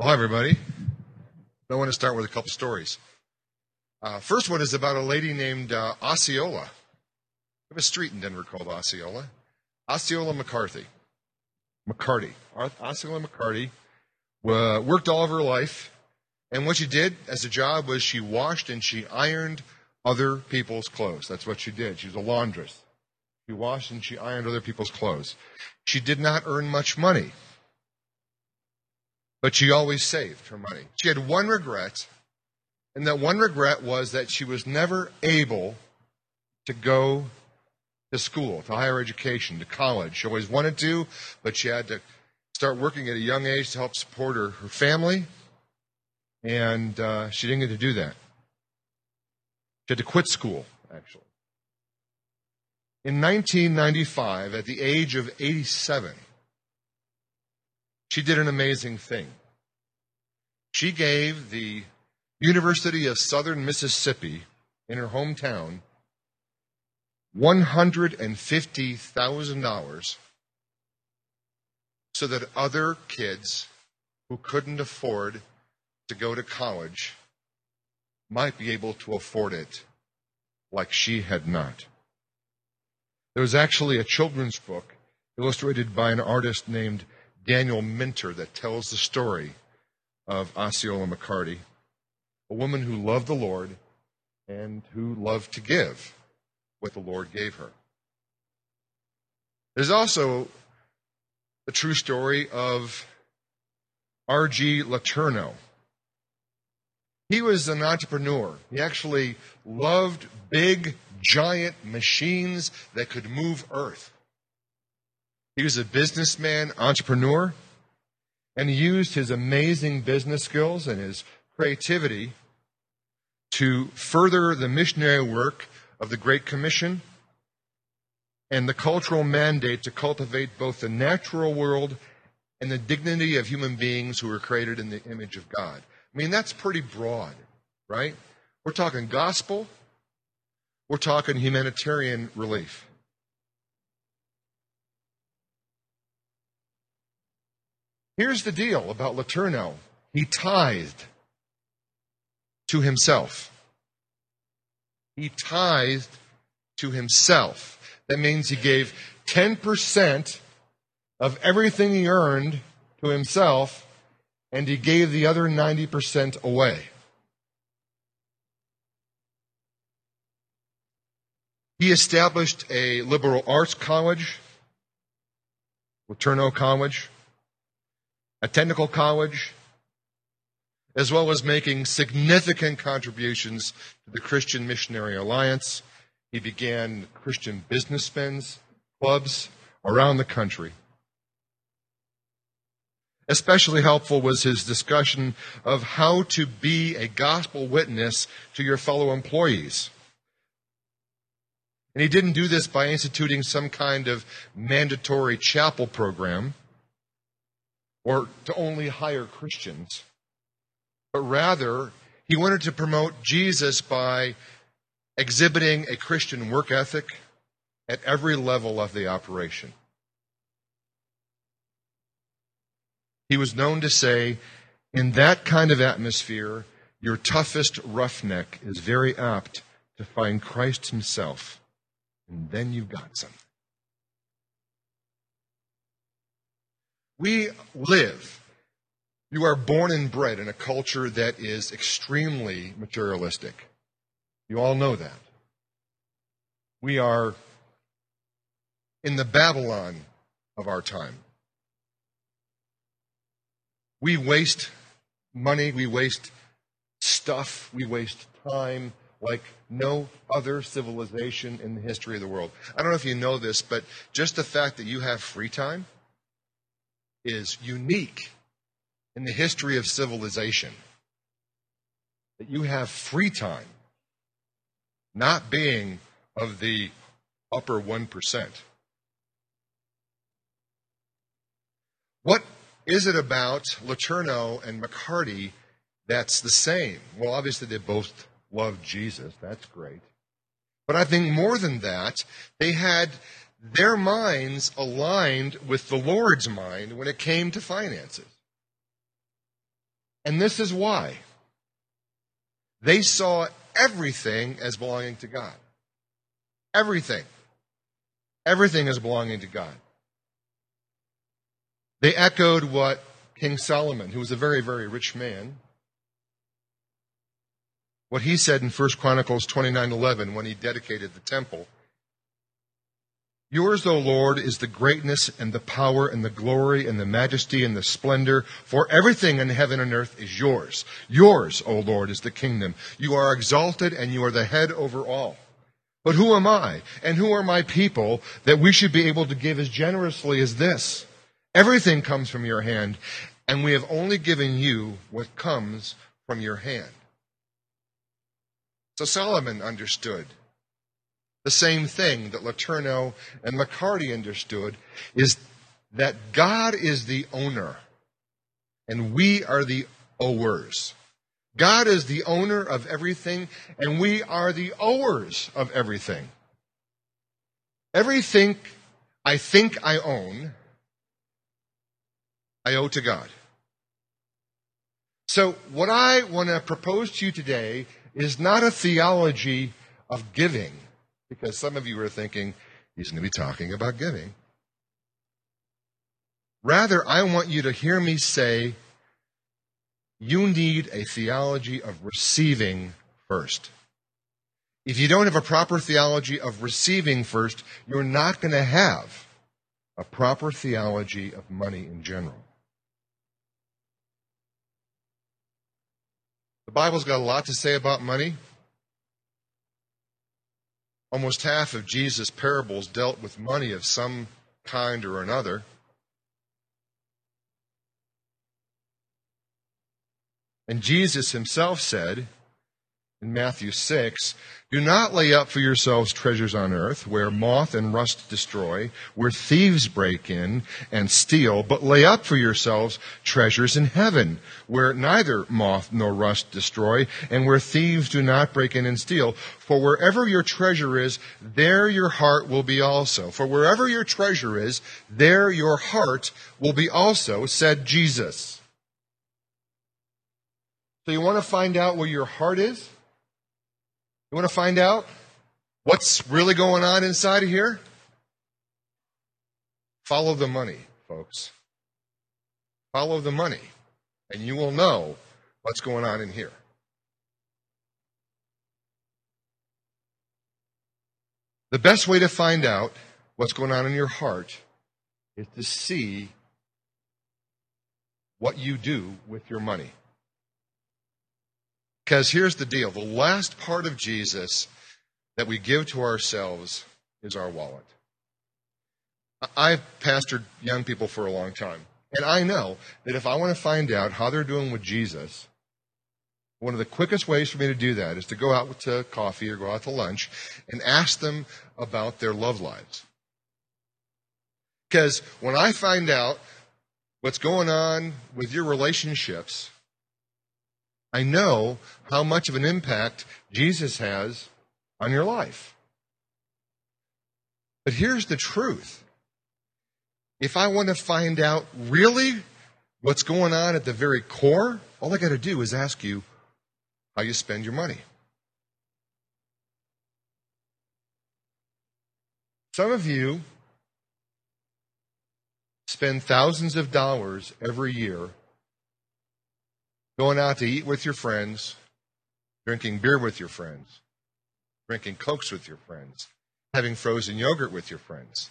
Well, hi, everybody. I want to start with a couple stories. Uh, first one is about a lady named uh, Osceola. We have a street in Denver called Osceola. Osceola McCarthy. McCarty. Osceola McCarty uh, worked all of her life. And what she did as a job was she washed and she ironed other people's clothes. That's what she did. She was a laundress. She washed and she ironed other people's clothes. She did not earn much money. But she always saved her money. She had one regret, and that one regret was that she was never able to go to school, to higher education, to college. She always wanted to, but she had to start working at a young age to help support her, her family, and uh, she didn't get to do that. She had to quit school, actually. In 1995, at the age of 87, she did an amazing thing. She gave the University of Southern Mississippi in her hometown $150,000 so that other kids who couldn't afford to go to college might be able to afford it like she had not. There was actually a children's book illustrated by an artist named Daniel Minter that tells the story of Osceola McCarty, a woman who loved the Lord and who loved to give what the Lord gave her. There's also the true story of R.G. Letourneau. He was an entrepreneur. He actually loved big, giant machines that could move earth. He was a businessman, entrepreneur, and he used his amazing business skills and his creativity to further the missionary work of the Great Commission and the cultural mandate to cultivate both the natural world and the dignity of human beings who were created in the image of God. I mean, that's pretty broad, right? We're talking gospel, we're talking humanitarian relief. Here's the deal about Letourneau he tithed to himself. He tithed to himself. That means he gave 10% of everything he earned to himself, and he gave the other 90% away. He established a liberal arts college, Letourneau College, a technical college, as well as making significant contributions to the Christian Missionary Alliance. He began Christian businessmen's clubs around the country. Especially helpful was his discussion of how to be a gospel witness to your fellow employees. And he didn't do this by instituting some kind of mandatory chapel program or to only hire Christians, but rather he wanted to promote Jesus by exhibiting a Christian work ethic at every level of the operation. He was known to say, in that kind of atmosphere, your toughest roughneck is very apt to find Christ himself, and then you've got something. We live, you are born and bred in a culture that is extremely materialistic. You all know that. We are in the Babylon of our time. We waste money, we waste stuff, we waste time like no other civilization in the history of the world. I don't know if you know this, but just the fact that you have free time is unique in the history of civilization. That you have free time, not being of the upper 1%. What is it about Letourneau and McCarty that's the same? Well, obviously, they both loved Jesus. That's great. But I think more than that, they had their minds aligned with the Lord's mind when it came to finances. And this is why. They saw everything as belonging to God. Everything. Everything is belonging to God. They echoed what King Solomon, who was a very, very rich man, what he said in 1 Chronicles 29:11 when he dedicated the temple. Yours, O Lord, is the greatness and the power and the glory and the majesty and the splendor, for everything in heaven and earth is yours. Yours, O Lord, is the kingdom. You are exalted and you are the head over all. But who am I and who are my people that we should be able to give as generously as this? Everything comes from your hand, and we have only given you what comes from your hand. So Solomon understood the same thing that LeTourneau and McCarty understood is that God is the owner and we are the owers. God is the owner of everything and we are the owers of everything. Everything I think I own, I owe to God. So, what I want to propose to you today is not a theology of giving because some of you are thinking he's going to be talking about giving. Rather, I want you to hear me say you need a theology of receiving first. If you don't have a proper theology of receiving first, you're not going to have a proper theology of money in general. The Bible's got a lot to say about money. Almost half of Jesus' parables dealt with money of some kind or another. And Jesus himself said, in Matthew 6 Do not lay up for yourselves treasures on earth, where moth and rust destroy, where thieves break in and steal, but lay up for yourselves treasures in heaven, where neither moth nor rust destroy, and where thieves do not break in and steal. For wherever your treasure is, there your heart will be also. For wherever your treasure is, there your heart will be also, said Jesus. So you want to find out where your heart is? You want to find out what's really going on inside of here? Follow the money, folks. Follow the money, and you will know what's going on in here. The best way to find out what's going on in your heart is to see what you do with your money. Because here's the deal the last part of Jesus that we give to ourselves is our wallet. I've pastored young people for a long time, and I know that if I want to find out how they're doing with Jesus, one of the quickest ways for me to do that is to go out to coffee or go out to lunch and ask them about their love lives. Because when I find out what's going on with your relationships, I know how much of an impact Jesus has on your life. But here's the truth. If I want to find out really what's going on at the very core, all I got to do is ask you how you spend your money. Some of you spend thousands of dollars every year going out to eat with your friends, drinking beer with your friends, drinking Cokes with your friends, having frozen yogurt with your friends.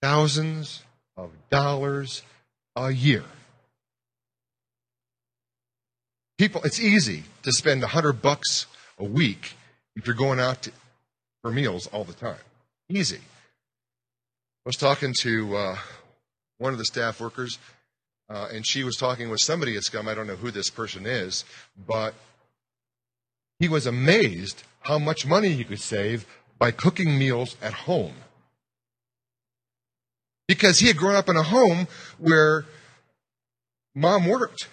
Thousands of dollars a year. People, it's easy to spend a hundred bucks a week if you're going out to, for meals all the time. Easy. I was talking to uh, one of the staff workers uh, and she was talking with somebody at Scum. I don't know who this person is, but he was amazed how much money he could save by cooking meals at home. Because he had grown up in a home where mom worked.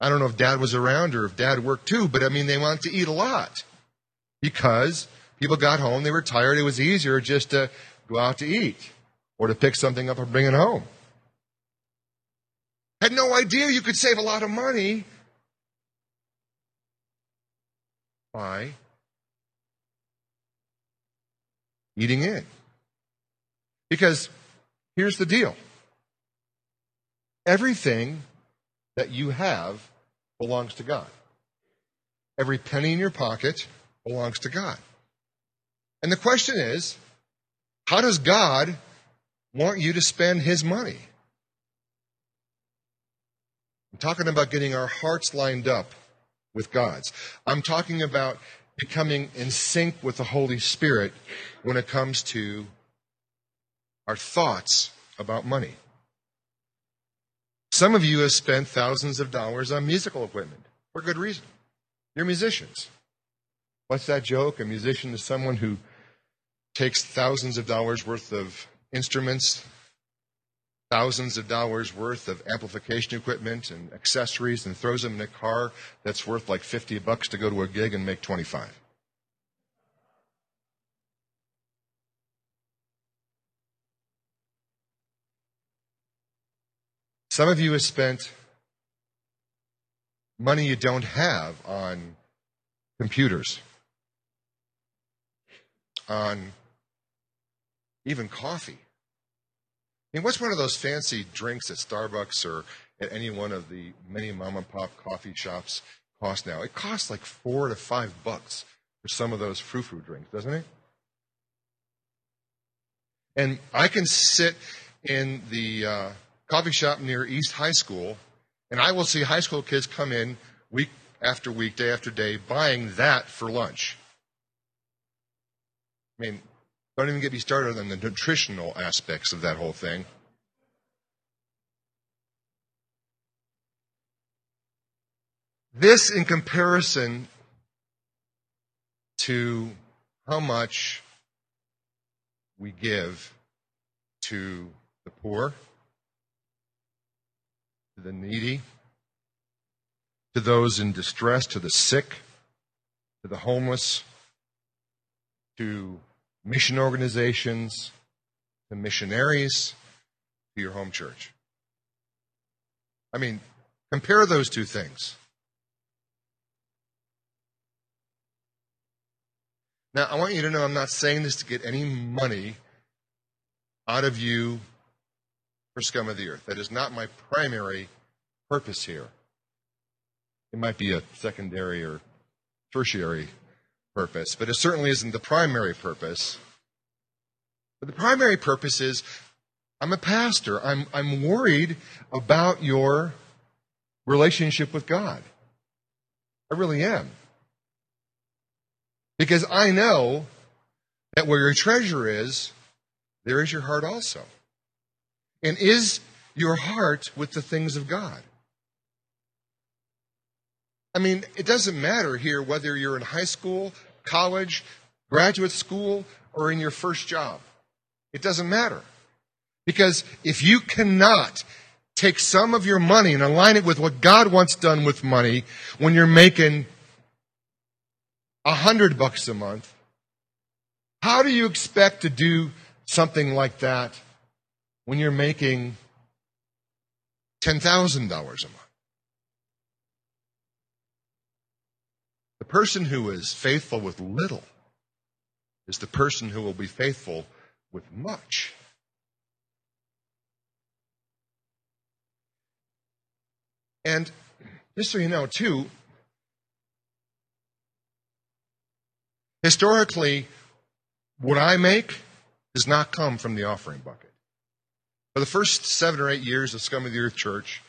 I don't know if dad was around or if dad worked too, but I mean, they wanted to eat a lot because people got home, they were tired, it was easier just to go out to eat or to pick something up and bring it home. Had no idea you could save a lot of money by eating in. Because here's the deal everything that you have belongs to God. Every penny in your pocket belongs to God. And the question is how does God want you to spend his money? I'm talking about getting our hearts lined up with God's. I'm talking about becoming in sync with the Holy Spirit when it comes to our thoughts about money. Some of you have spent thousands of dollars on musical equipment for good reason. You're musicians. What's that joke? A musician is someone who takes thousands of dollars worth of instruments, thousands of dollars worth of amplification equipment and accessories and throws them in a car that's worth like 50 bucks to go to a gig and make 25. Some of you have spent money you don't have on computers, on even coffee. I mean, what's one of those fancy drinks at Starbucks or at any one of the many mom and pop coffee shops cost now? It costs like four to five bucks for some of those frou frou drinks, doesn't it? And I can sit in the uh, coffee shop near East High School, and I will see high school kids come in week after week, day after day, buying that for lunch. I mean, don't even get me started on the nutritional aspects of that whole thing. This, in comparison to how much we give to the poor, to the needy, to those in distress, to the sick, to the homeless, to mission organizations, to missionaries, to your home church. I mean, compare those two things. Now, I want you to know I'm not saying this to get any money out of you for scum of the earth. That is not my primary purpose here. It might be a secondary or tertiary purpose, but it certainly isn't the primary purpose. But the primary purpose is I'm a pastor. I'm, I'm worried about your relationship with God. I really am. Because I know that where your treasure is, there is your heart also. And is your heart with the things of God? I mean, it doesn't matter here whether you're in high school, college, graduate school, or in your first job. It doesn't matter. Because if you cannot take some of your money and align it with what God wants done with money when you're making a hundred bucks a month, how do you expect to do something like that when you're making $10,000 a month? Person who is faithful with little is the person who will be faithful with much. And just so you know, too, historically, what I make does not come from the offering bucket. For the first seven or eight years of Scum of the Earth Church,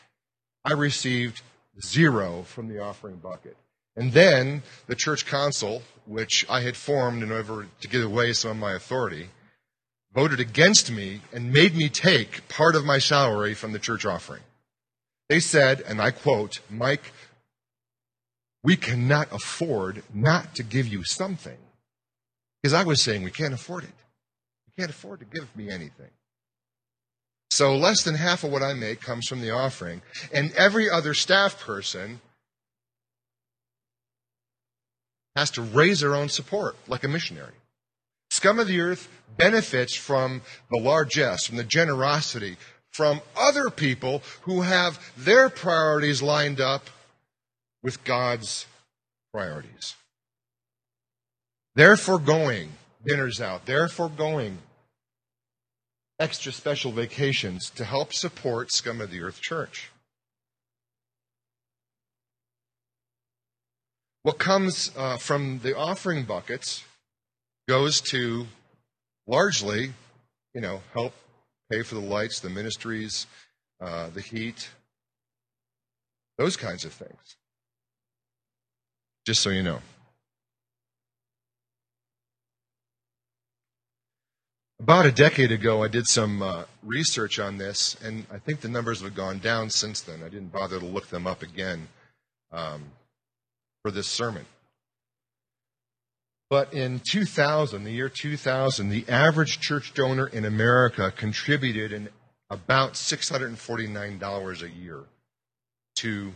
I received zero from the offering bucket. And then the church council, which I had formed in order to give away some of my authority, voted against me and made me take part of my salary from the church offering. They said, and I quote, Mike, we cannot afford not to give you something. Because I was saying, we can't afford it. You can't afford to give me anything. So less than half of what I make comes from the offering. And every other staff person has to raise their own support, like a missionary. Scum of the earth benefits from the largesse, from the generosity, from other people who have their priorities lined up with God's priorities. They're foregoing dinners out. They're foregoing extra special vacations to help support Scum of the Earth Church. What comes uh, from the offering buckets goes to largely, you know, help pay for the lights, the ministries, uh, the heat, those kinds of things. Just so you know. About a decade ago, I did some uh, research on this, and I think the numbers have gone down since then. I didn't bother to look them up again um, for this sermon. But in 2000, the year 2000, the average church donor in America contributed in about $649 a year to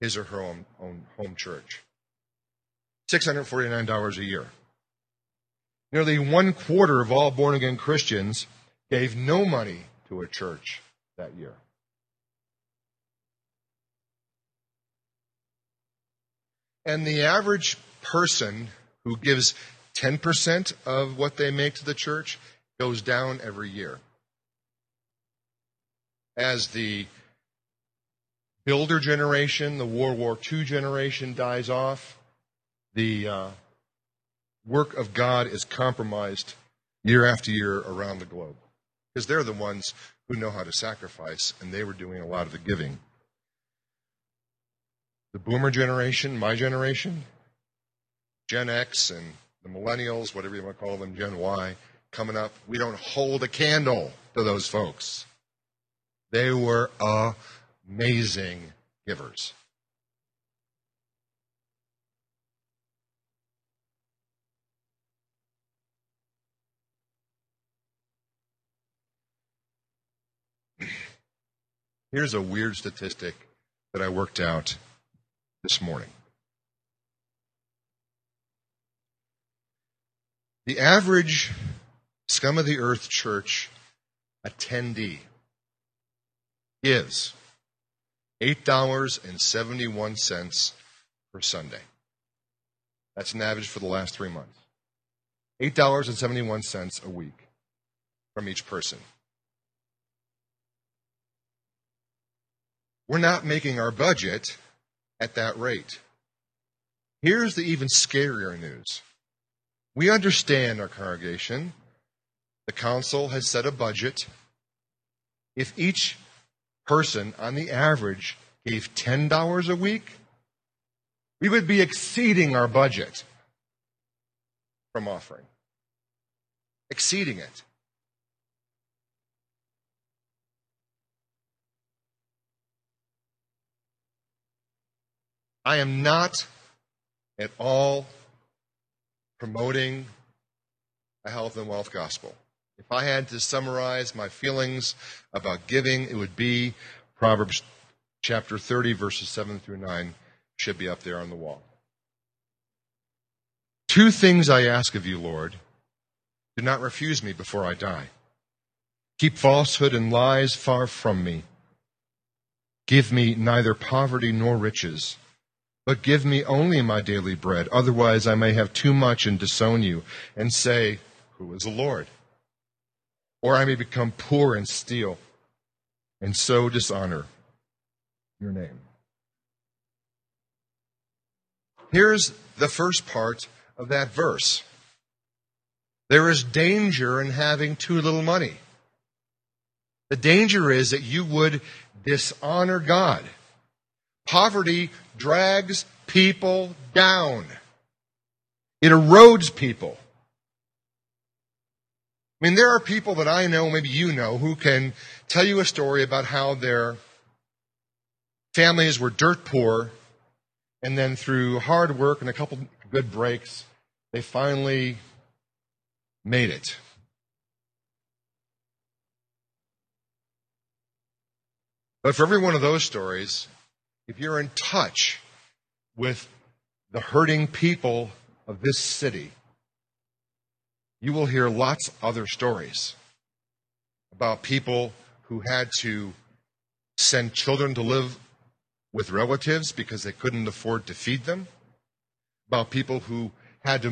his or her own, own home church. $649 a year. Nearly one quarter of all born again Christians gave no money to a church that year. And the average person who gives 10% of what they make to the church goes down every year. As the builder generation, the World War II generation dies off, the uh, work of God is compromised year after year around the globe. Because they're the ones who know how to sacrifice, and they were doing a lot of the giving. The boomer generation, my generation, Gen X and the millennials, whatever you want to call them, Gen Y, coming up, we don't hold a candle to those folks. They were amazing givers. Here's a weird statistic that I worked out this morning. The average scum of the earth church attendee gives $8.71 per Sunday. That's an average for the last three months. $8.71 a week from each person. We're not making our budget at that rate. Here's the even scarier news we understand our congregation. The council has set a budget. If each person, on the average, gave $10 a week, we would be exceeding our budget from offering. Exceeding it. I am not at all promoting a health and wealth gospel. If I had to summarize my feelings about giving, it would be Proverbs chapter 30, verses 7 through 9, should be up there on the wall. Two things I ask of you, Lord. Do not refuse me before I die. Keep falsehood and lies far from me. Give me neither poverty nor riches but give me only my daily bread. Otherwise, I may have too much and disown you and say, Who is the Lord? Or I may become poor and steal and so dishonor your name. Here's the first part of that verse there is danger in having too little money. The danger is that you would dishonor God. Poverty drags people down. It erodes people. I mean, there are people that I know, maybe you know, who can tell you a story about how their families were dirt poor, and then through hard work and a couple good breaks, they finally made it. But for every one of those stories, if you're in touch with the hurting people of this city, you will hear lots of other stories about people who had to send children to live with relatives because they couldn't afford to feed them, about people who had to